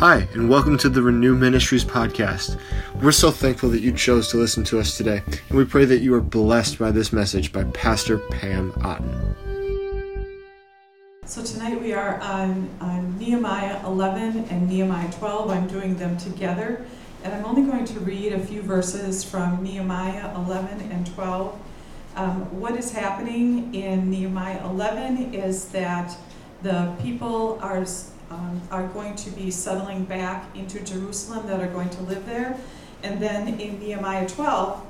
Hi, and welcome to the Renew Ministries podcast. We're so thankful that you chose to listen to us today, and we pray that you are blessed by this message by Pastor Pam Otten. So tonight we are on, on Nehemiah 11 and Nehemiah 12. I'm doing them together, and I'm only going to read a few verses from Nehemiah 11 and 12. Um, what is happening in Nehemiah 11 is that the people are um, are going to be settling back into Jerusalem that are going to live there. And then in Nehemiah 12,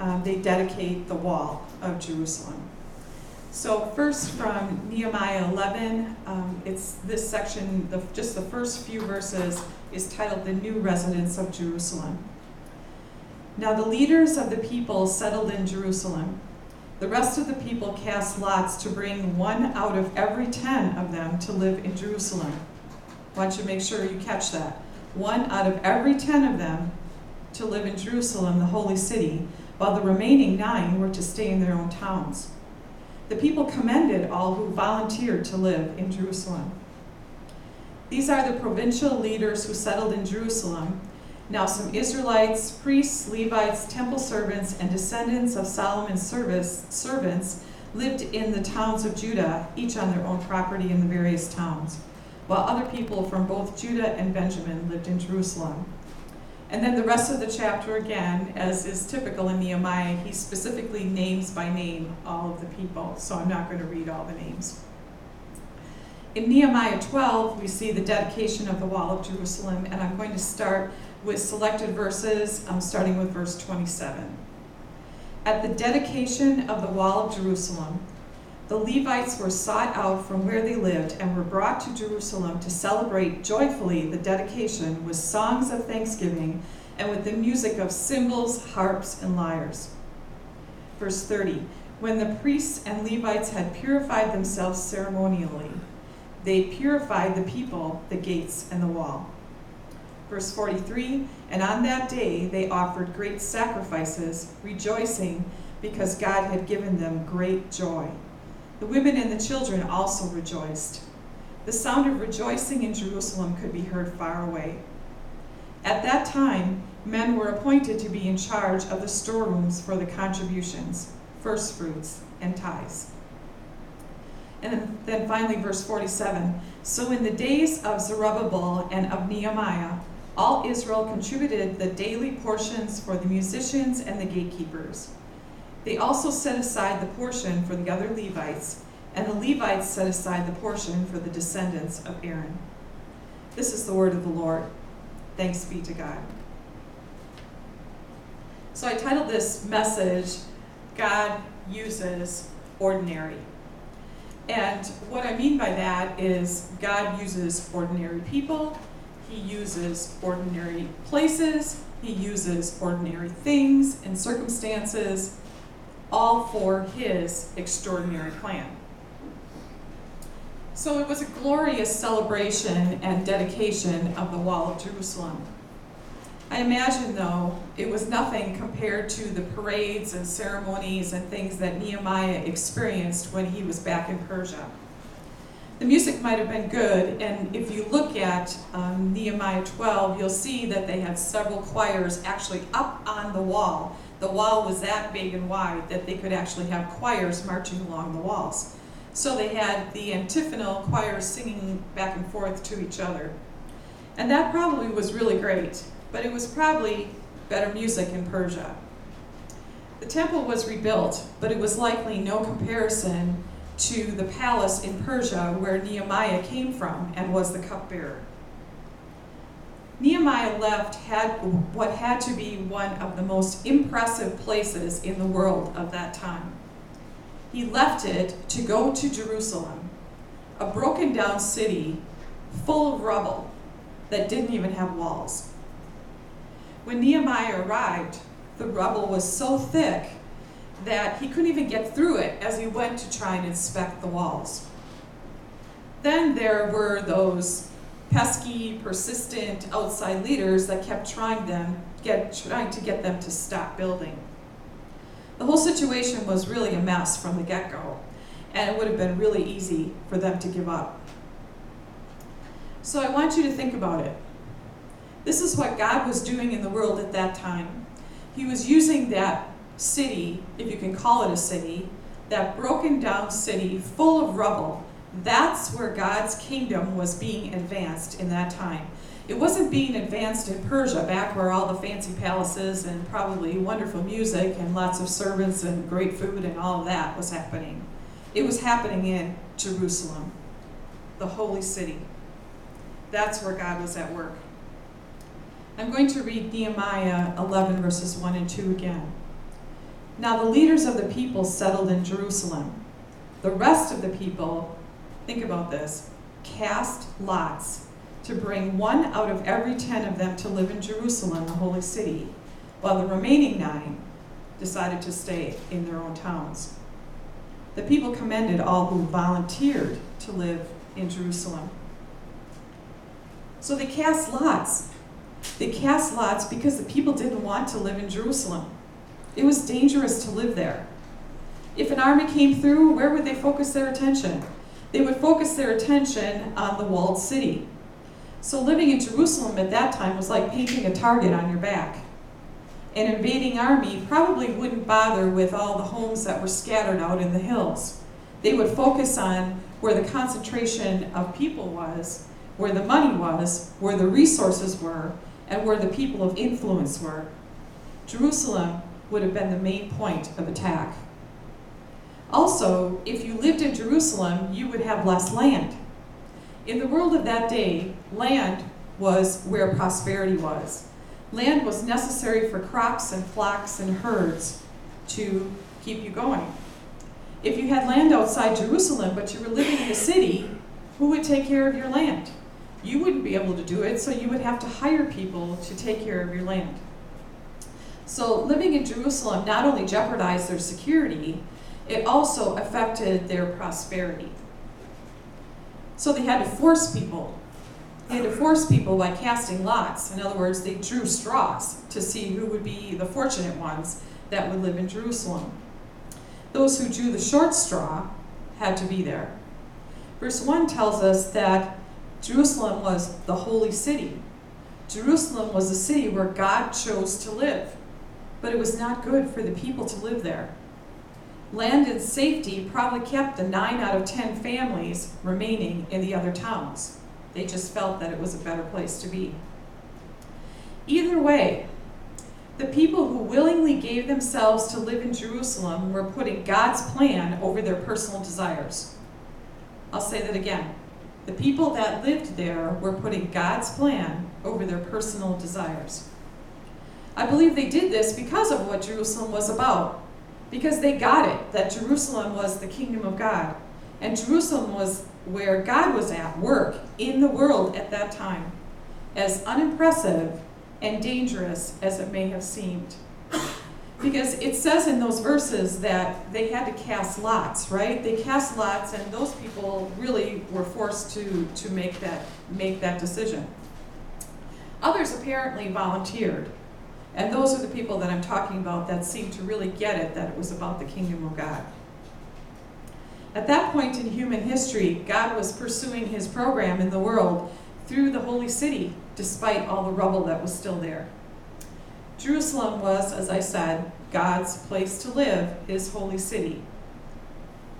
um, they dedicate the wall of Jerusalem. So first from Nehemiah 11, um, it's this section, the, just the first few verses is titled The New Residents of Jerusalem. Now the leaders of the people settled in Jerusalem. The rest of the people cast lots to bring one out of every ten of them to live in Jerusalem. I want you to make sure you catch that. One out of every ten of them to live in Jerusalem, the holy city, while the remaining nine were to stay in their own towns. The people commended all who volunteered to live in Jerusalem. These are the provincial leaders who settled in Jerusalem. Now, some Israelites, priests, Levites, temple servants, and descendants of Solomon's service, servants lived in the towns of Judah, each on their own property in the various towns while other people from both Judah and Benjamin lived in Jerusalem. And then the rest of the chapter, again, as is typical in Nehemiah, he specifically names by name all of the people, so I'm not going to read all the names. In Nehemiah 12, we see the dedication of the wall of Jerusalem, and I'm going to start with selected verses, I'm starting with verse 27. At the dedication of the wall of Jerusalem, the Levites were sought out from where they lived and were brought to Jerusalem to celebrate joyfully the dedication with songs of thanksgiving and with the music of cymbals, harps, and lyres. Verse 30 When the priests and Levites had purified themselves ceremonially, they purified the people, the gates, and the wall. Verse 43 And on that day they offered great sacrifices, rejoicing because God had given them great joy. The women and the children also rejoiced. The sound of rejoicing in Jerusalem could be heard far away. At that time, men were appointed to be in charge of the storerooms for the contributions, first fruits, and tithes. And then finally, verse 47 So in the days of Zerubbabel and of Nehemiah, all Israel contributed the daily portions for the musicians and the gatekeepers. They also set aside the portion for the other Levites, and the Levites set aside the portion for the descendants of Aaron. This is the word of the Lord. Thanks be to God. So I titled this message, God Uses Ordinary. And what I mean by that is God uses ordinary people, He uses ordinary places, He uses ordinary things and circumstances all for his extraordinary plan. So it was a glorious celebration and dedication of the Wall of Jerusalem. I imagine, though, it was nothing compared to the parades and ceremonies and things that Nehemiah experienced when he was back in Persia. The music might have been good, and if you look at um, Nehemiah 12, you'll see that they had several choirs actually up on the wall the wall was that big and wide that they could actually have choirs marching along the walls. So they had the antiphonal choirs singing back and forth to each other. And that probably was really great, but it was probably better music in Persia. The temple was rebuilt, but it was likely no comparison to the palace in Persia where Nehemiah came from and was the cupbearer. Nehemiah left had what had to be one of the most impressive places in the world of that time. He left it to go to Jerusalem, a broken down city full of rubble that didn't even have walls. When Nehemiah arrived, the rubble was so thick that he couldn't even get through it as he went to try and inspect the walls. Then there were those pesky, persistent outside leaders that kept trying them, get, trying to get them to stop building. The whole situation was really a mess from the get-go, and it would have been really easy for them to give up. So I want you to think about it. This is what God was doing in the world at that time. He was using that city, if you can call it a city, that broken down city full of rubble. That's where God's kingdom was being advanced in that time. It wasn't being advanced in Persia, back where all the fancy palaces and probably wonderful music and lots of servants and great food and all that was happening. It was happening in Jerusalem, the holy city. That's where God was at work. I'm going to read Nehemiah 11, verses 1 and 2 again. Now the leaders of the people settled in Jerusalem. The rest of the people, think about this, cast lots to bring one out of every ten of them to live in Jerusalem, the holy city, while the remaining nine decided to stay in their own towns. The people commended all who volunteered to live in Jerusalem. So they cast lots. They cast lots because the people didn't want to live in Jerusalem. It was dangerous to live there. If an army came through, where would they focus their attention? They would focus their attention on the walled city. So living in Jerusalem at that time was like painting a target on your back. An invading army probably wouldn't bother with all the homes that were scattered out in the hills. They would focus on where the concentration of people was, where the money was, where the resources were, and where the people of influence were. Jerusalem would have been the main point of attack. Also, if you lived in Jerusalem, you would have less land. In the world of that day, land was where prosperity was. Land was necessary for crops and flocks and herds to keep you going. If you had land outside Jerusalem, but you were living in a city, who would take care of your land? You wouldn't be able to do it, so you would have to hire people to take care of your land. So living in Jerusalem not only jeopardized their security, it also affected their prosperity. So they had to force people. They had to force people by casting lots. In other words, they drew straws to see who would be the fortunate ones that would live in Jerusalem. Those who drew the short straw had to be there. Verse 1 tells us that Jerusalem was the holy city. Jerusalem was a city where God chose to live, but it was not good for the people to live there land and safety probably kept the nine out of ten families remaining in the other towns. They just felt that it was a better place to be. Either way, the people who willingly gave themselves to live in Jerusalem were putting God's plan over their personal desires. I'll say that again. The people that lived there were putting God's plan over their personal desires. I believe they did this because of what Jerusalem was about because they got it that Jerusalem was the kingdom of God. And Jerusalem was where God was at work in the world at that time, as unimpressive and dangerous as it may have seemed. Because it says in those verses that they had to cast lots, right? They cast lots, and those people really were forced to, to make, that, make that decision. Others apparently volunteered. And those are the people that I'm talking about that seemed to really get it that it was about the kingdom of God. At that point in human history, God was pursuing his program in the world through the holy city, despite all the rubble that was still there. Jerusalem was, as I said, God's place to live, his holy city.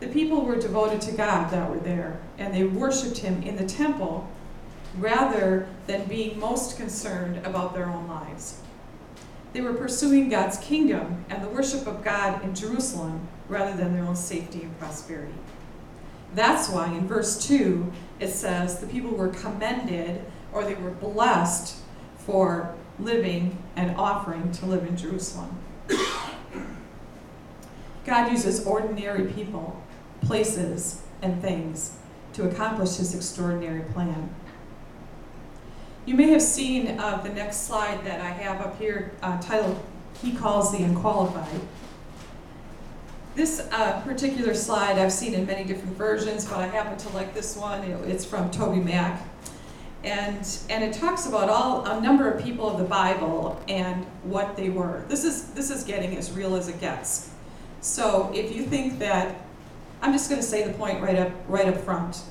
The people were devoted to God that were there, and they worshiped him in the temple rather than being most concerned about their own lives. They were pursuing God's kingdom and the worship of God in Jerusalem rather than their own safety and prosperity. That's why in verse 2 it says the people were commended or they were blessed for living and offering to live in Jerusalem. God uses ordinary people, places, and things to accomplish his extraordinary plan. You may have seen uh, the next slide that I have up here uh, titled He Calls the Unqualified. This uh, particular slide I've seen in many different versions, but I happen to like this one. It, it's from TobyMac. And, and it talks about all a number of people of the Bible and what they were. This is, this is getting as real as it gets. So if you think that, I'm just going to say the point right up, right up front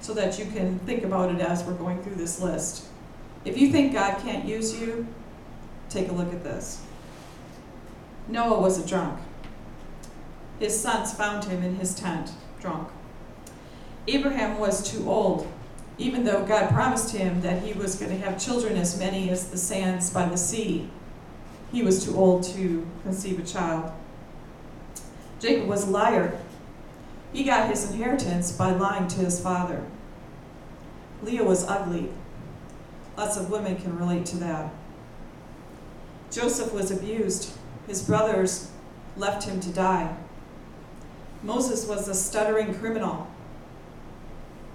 so that you can think about it as we're going through this list. If you think God can't use you, take a look at this. Noah was a drunk. His sons found him in his tent, drunk. Abraham was too old, even though God promised him that he was going to have children as many as the sands by the sea. He was too old to conceive a child. Jacob was a liar. He got his inheritance by lying to his father. Leah was ugly. Lots of women can relate to that. Joseph was abused. His brothers left him to die. Moses was a stuttering criminal.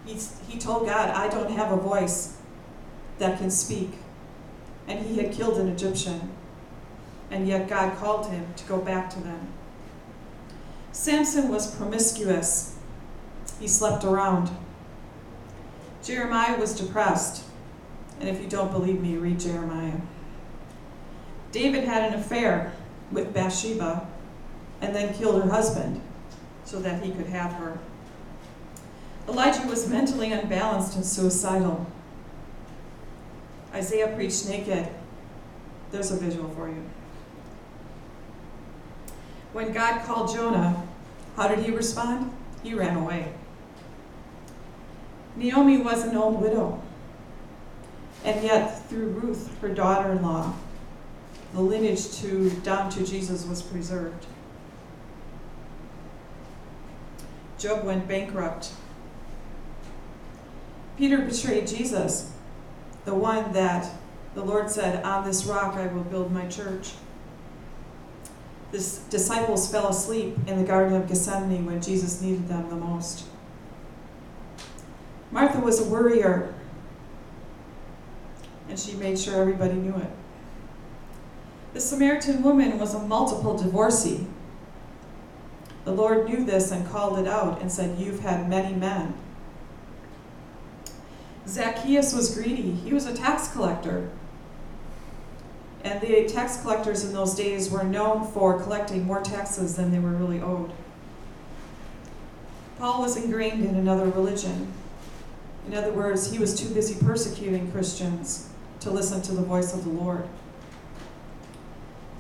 He, he told God, I don't have a voice that can speak. And he had killed an Egyptian. And yet God called him to go back to them. Samson was promiscuous. He slept around. Jeremiah was depressed. And if you don't believe me, read Jeremiah. David had an affair with Bathsheba and then killed her husband so that he could have her. Elijah was mentally unbalanced and suicidal. Isaiah preached naked. There's a visual for you. When God called Jonah, how did he respond? He ran away. Naomi was an old widow. And yet, through Ruth, her daughter in law, the lineage to, down to Jesus was preserved. Job went bankrupt. Peter betrayed Jesus, the one that the Lord said, On this rock I will build my church. The disciples fell asleep in the Garden of Gethsemane when Jesus needed them the most. Martha was a worrier, and she made sure everybody knew it. The Samaritan woman was a multiple divorcee. The Lord knew this and called it out and said, You've had many men. Zacchaeus was greedy. He was a tax collector. And the tax collectors in those days were known for collecting more taxes than they were really owed. Paul was ingrained in another religion. In other words, he was too busy persecuting Christians to listen to the voice of the Lord.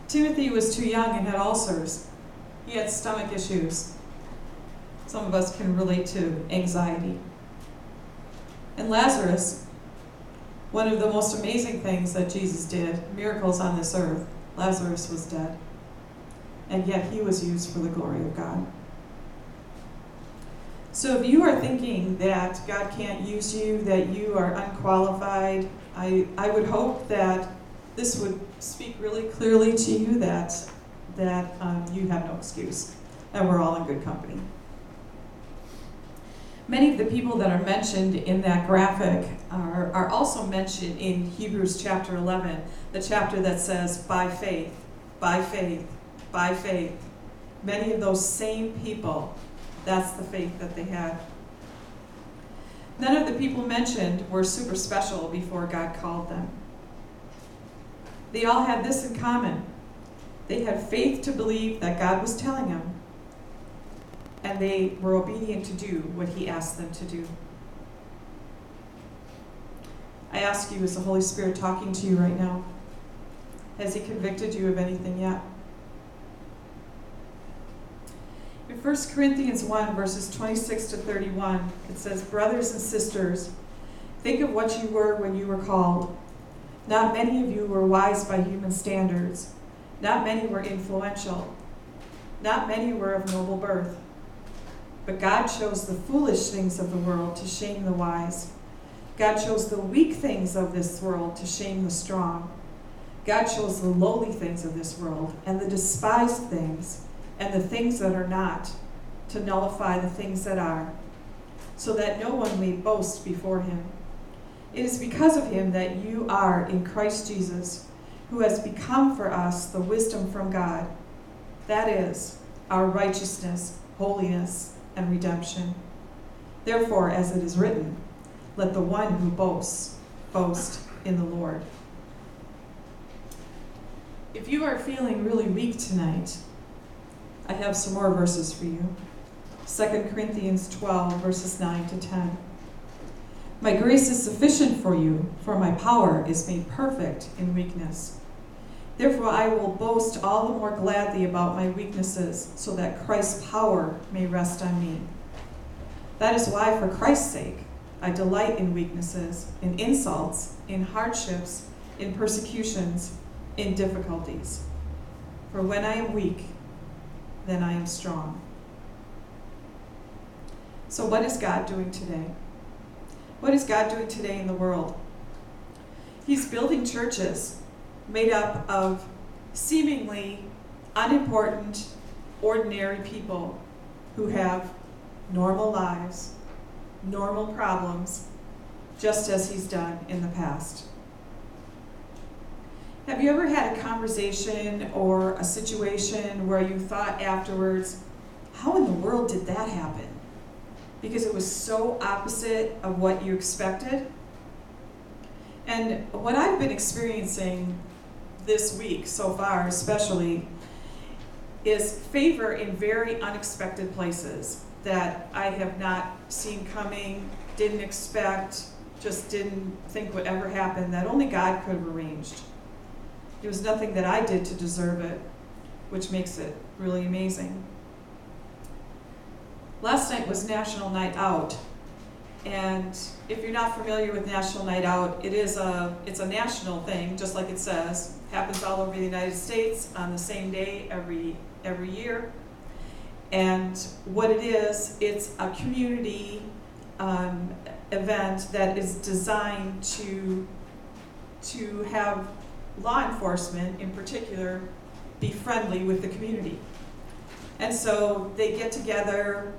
Timothy was too young and had ulcers. He had stomach issues. Some of us can relate to anxiety. And Lazarus, one of the most amazing things that Jesus did, miracles on this earth, Lazarus was dead. And yet he was used for the glory of God. So if you are thinking that God can't use you, that you are unqualified, I, I would hope that this would speak really clearly to you that, that um, you have no excuse, and we're all in good company. Many of the people that are mentioned in that graphic are, are also mentioned in Hebrews chapter 11, the chapter that says, by faith, by faith, by faith. Many of those same people, that's the faith that they had. None of the people mentioned were super special before God called them. They all had this in common they had faith to believe that God was telling them, and they were obedient to do what He asked them to do. I ask you, is the Holy Spirit talking to you right now? Has He convicted you of anything yet? In 1 Corinthians 1, verses 26 to 31, it says, Brothers and sisters, think of what you were when you were called. Not many of you were wise by human standards. Not many were influential. Not many were of noble birth. But God chose the foolish things of the world to shame the wise. God chose the weak things of this world to shame the strong. God chose the lowly things of this world and the despised things and the things that are not to nullify the things that are, so that no one may boast before him. It is because of him that you are in Christ Jesus, who has become for us the wisdom from God. That is, our righteousness, holiness, and redemption. Therefore, as it is written, let the one who boasts boast in the Lord. If you are feeling really weak tonight, I have some more verses for you. 2 Corinthians 12, verses 9 to 10. My grace is sufficient for you, for my power is made perfect in weakness. Therefore, I will boast all the more gladly about my weaknesses, so that Christ's power may rest on me. That is why, for Christ's sake, I delight in weaknesses, in insults, in hardships, in persecutions, in difficulties. For when I am weak, then I am strong. So, what is God doing today? What is God doing today in the world? He's building churches made up of seemingly unimportant, ordinary people who have normal lives, normal problems, just as He's done in the past. Have you ever had a conversation or a situation where you thought afterwards, how in the world did that happen? Because it was so opposite of what you expected? And what I've been experiencing this week so far, especially, is favor in very unexpected places that I have not seen coming, didn't expect, just didn't think would ever happen, that only God could have arranged. It was nothing that I did to deserve it, which makes it really amazing. Last night was National Night Out. And if you're not familiar with National Night Out, it is a it's a national thing, just like it says. Happens all over the United States on the same day every every year. And what it is, it's a community um, event that is designed to to have law enforcement in particular be friendly with the community. And so they get together,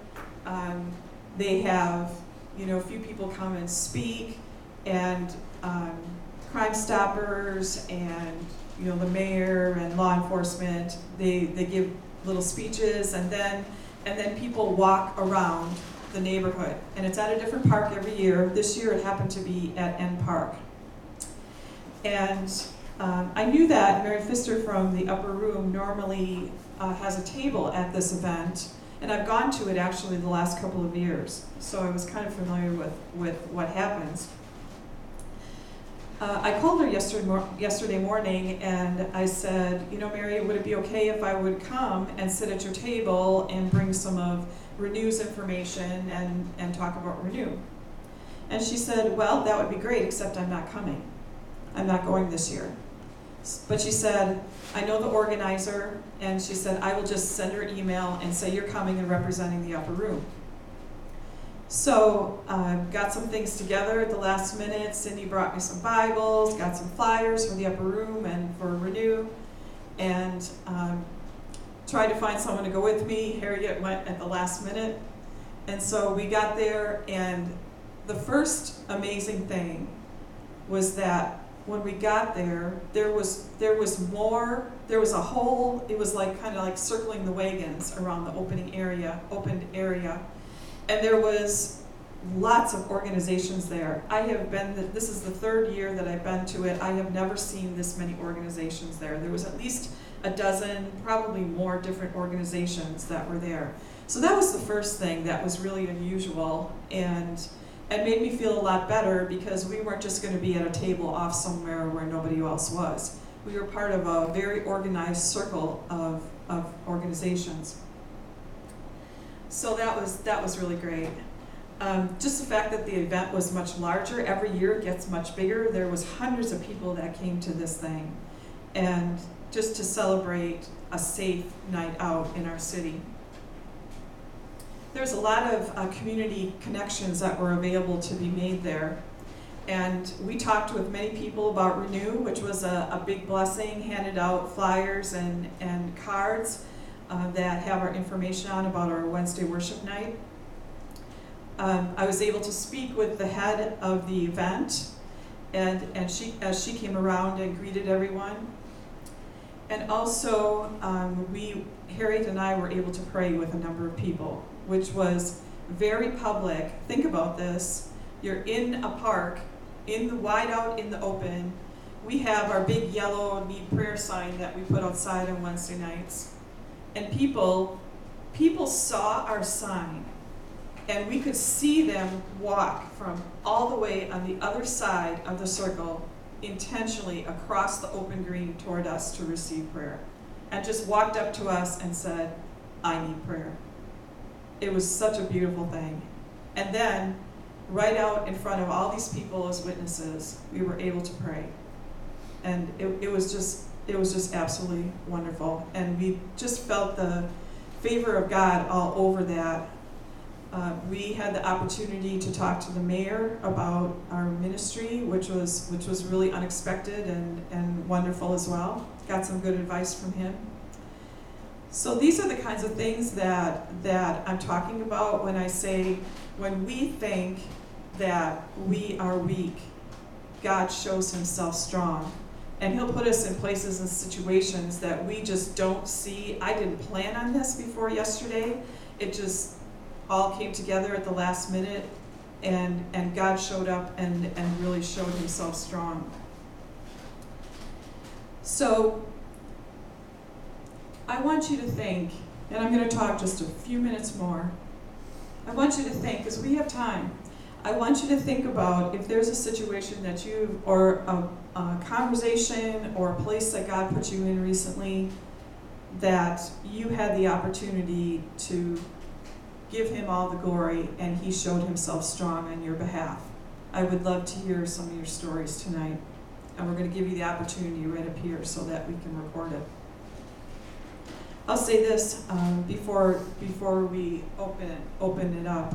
um, they have, you know, a few people come and speak, and um, Crime Stoppers and, you know, the mayor and law enforcement, they, they give little speeches, and then, and then people walk around the neighborhood. And it's at a different park every year. This year it happened to be at N Park. And um, I knew that Mary Pfister from the upper room normally uh, has a table at this event, and I've gone to it actually the last couple of years, so I was kind of familiar with, with what happens. Uh, I called her yesterday, mor- yesterday morning and I said, You know, Mary, would it be okay if I would come and sit at your table and bring some of Renew's information and, and talk about Renew? And she said, Well, that would be great, except I'm not coming. I'm not going this year. But she said, I know the organizer, and she said, I will just send her an email and say you're coming and representing the upper room. So, uh, got some things together at the last minute. Cindy brought me some Bibles, got some flyers for the upper room and for Renew, and um, tried to find someone to go with me. Harriet went at the last minute. And so we got there, and the first amazing thing was that when we got there, there was there was more. There was a whole. It was like kind of like circling the wagons around the opening area, opened area, and there was lots of organizations there. I have been. This is the third year that I've been to it. I have never seen this many organizations there. There was at least a dozen, probably more different organizations that were there. So that was the first thing that was really unusual and and made me feel a lot better because we weren't just going to be at a table off somewhere where nobody else was. We were part of a very organized circle of, of organizations. So that was that was really great. Um, just the fact that the event was much larger every year it gets much bigger. There was hundreds of people that came to this thing, and just to celebrate a safe night out in our city there's a lot of uh, community connections that were available to be made there. And we talked with many people about Renew, which was a, a big blessing, handed out flyers and, and cards uh, that have our information on about our Wednesday worship night. Um, I was able to speak with the head of the event, and, and she, as she came around and greeted everyone. And also, um, we, Harriet and I were able to pray with a number of people which was very public. Think about this. You're in a park, in the wide out in the open. We have our big yellow need prayer sign that we put outside on Wednesday nights. And people people saw our sign And we could see them walk from all the way on the other side of the circle intentionally across the open green toward us to receive prayer. And just walked up to us and said, I need prayer. It was such a beautiful thing. And then, right out in front of all these people as witnesses, we were able to pray. And it, it was just it was just absolutely wonderful. And we just felt the favor of God all over that. Uh, we had the opportunity to talk to the mayor about our ministry, which was which was really unexpected and, and wonderful as well. Got some good advice from him. So these are the kinds of things that that I'm talking about when I say when we think that we are weak, God shows himself strong. And he'll put us in places and situations that we just don't see. I didn't plan on this before yesterday. It just all came together at the last minute and and God showed up and, and really showed himself strong. So I want you to think, and I'm going to talk just a few minutes more. I want you to think, because we have time, I want you to think about if there's a situation that you've, or a, a conversation or a place that God put you in recently that you had the opportunity to give Him all the glory and He showed Himself strong on your behalf. I would love to hear some of your stories tonight. And we're going to give you the opportunity right up here so that we can record it. I'll say this um, before before we open it, open it up.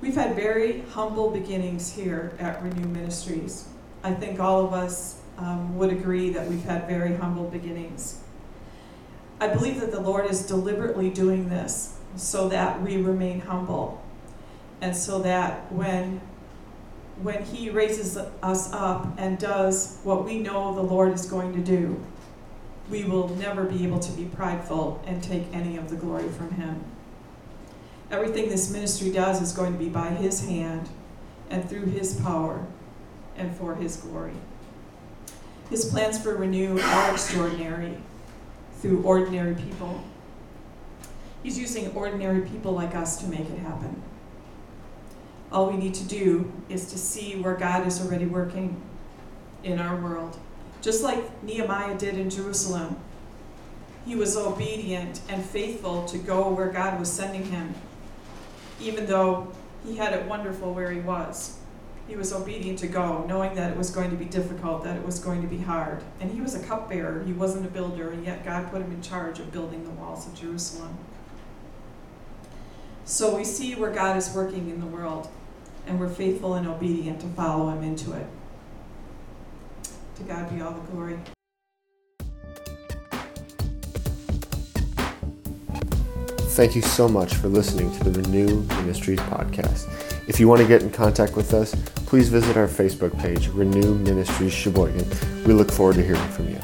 We've had very humble beginnings here at Renew Ministries. I think all of us um, would agree that we've had very humble beginnings. I believe that the Lord is deliberately doing this so that we remain humble, and so that when when He raises us up and does what we know the Lord is going to do, we will never be able to be prideful and take any of the glory from Him. Everything this ministry does is going to be by His hand and through His power and for His glory. His plans for Renew are extraordinary through ordinary people. He's using ordinary people like us to make it happen. All we need to do is to see where God is already working in our world just like Nehemiah did in Jerusalem. He was obedient and faithful to go where God was sending him, even though he had it wonderful where he was. He was obedient to go, knowing that it was going to be difficult, that it was going to be hard. And he was a cupbearer, he wasn't a builder, and yet God put him in charge of building the walls of Jerusalem. So we see where God is working in the world, and we're faithful and obedient to follow him into it. To God be all the glory. Thank you so much for listening to the Renew Ministries podcast. If you want to get in contact with us, please visit our Facebook page, Renew Ministries Sheboygan. We look forward to hearing from you.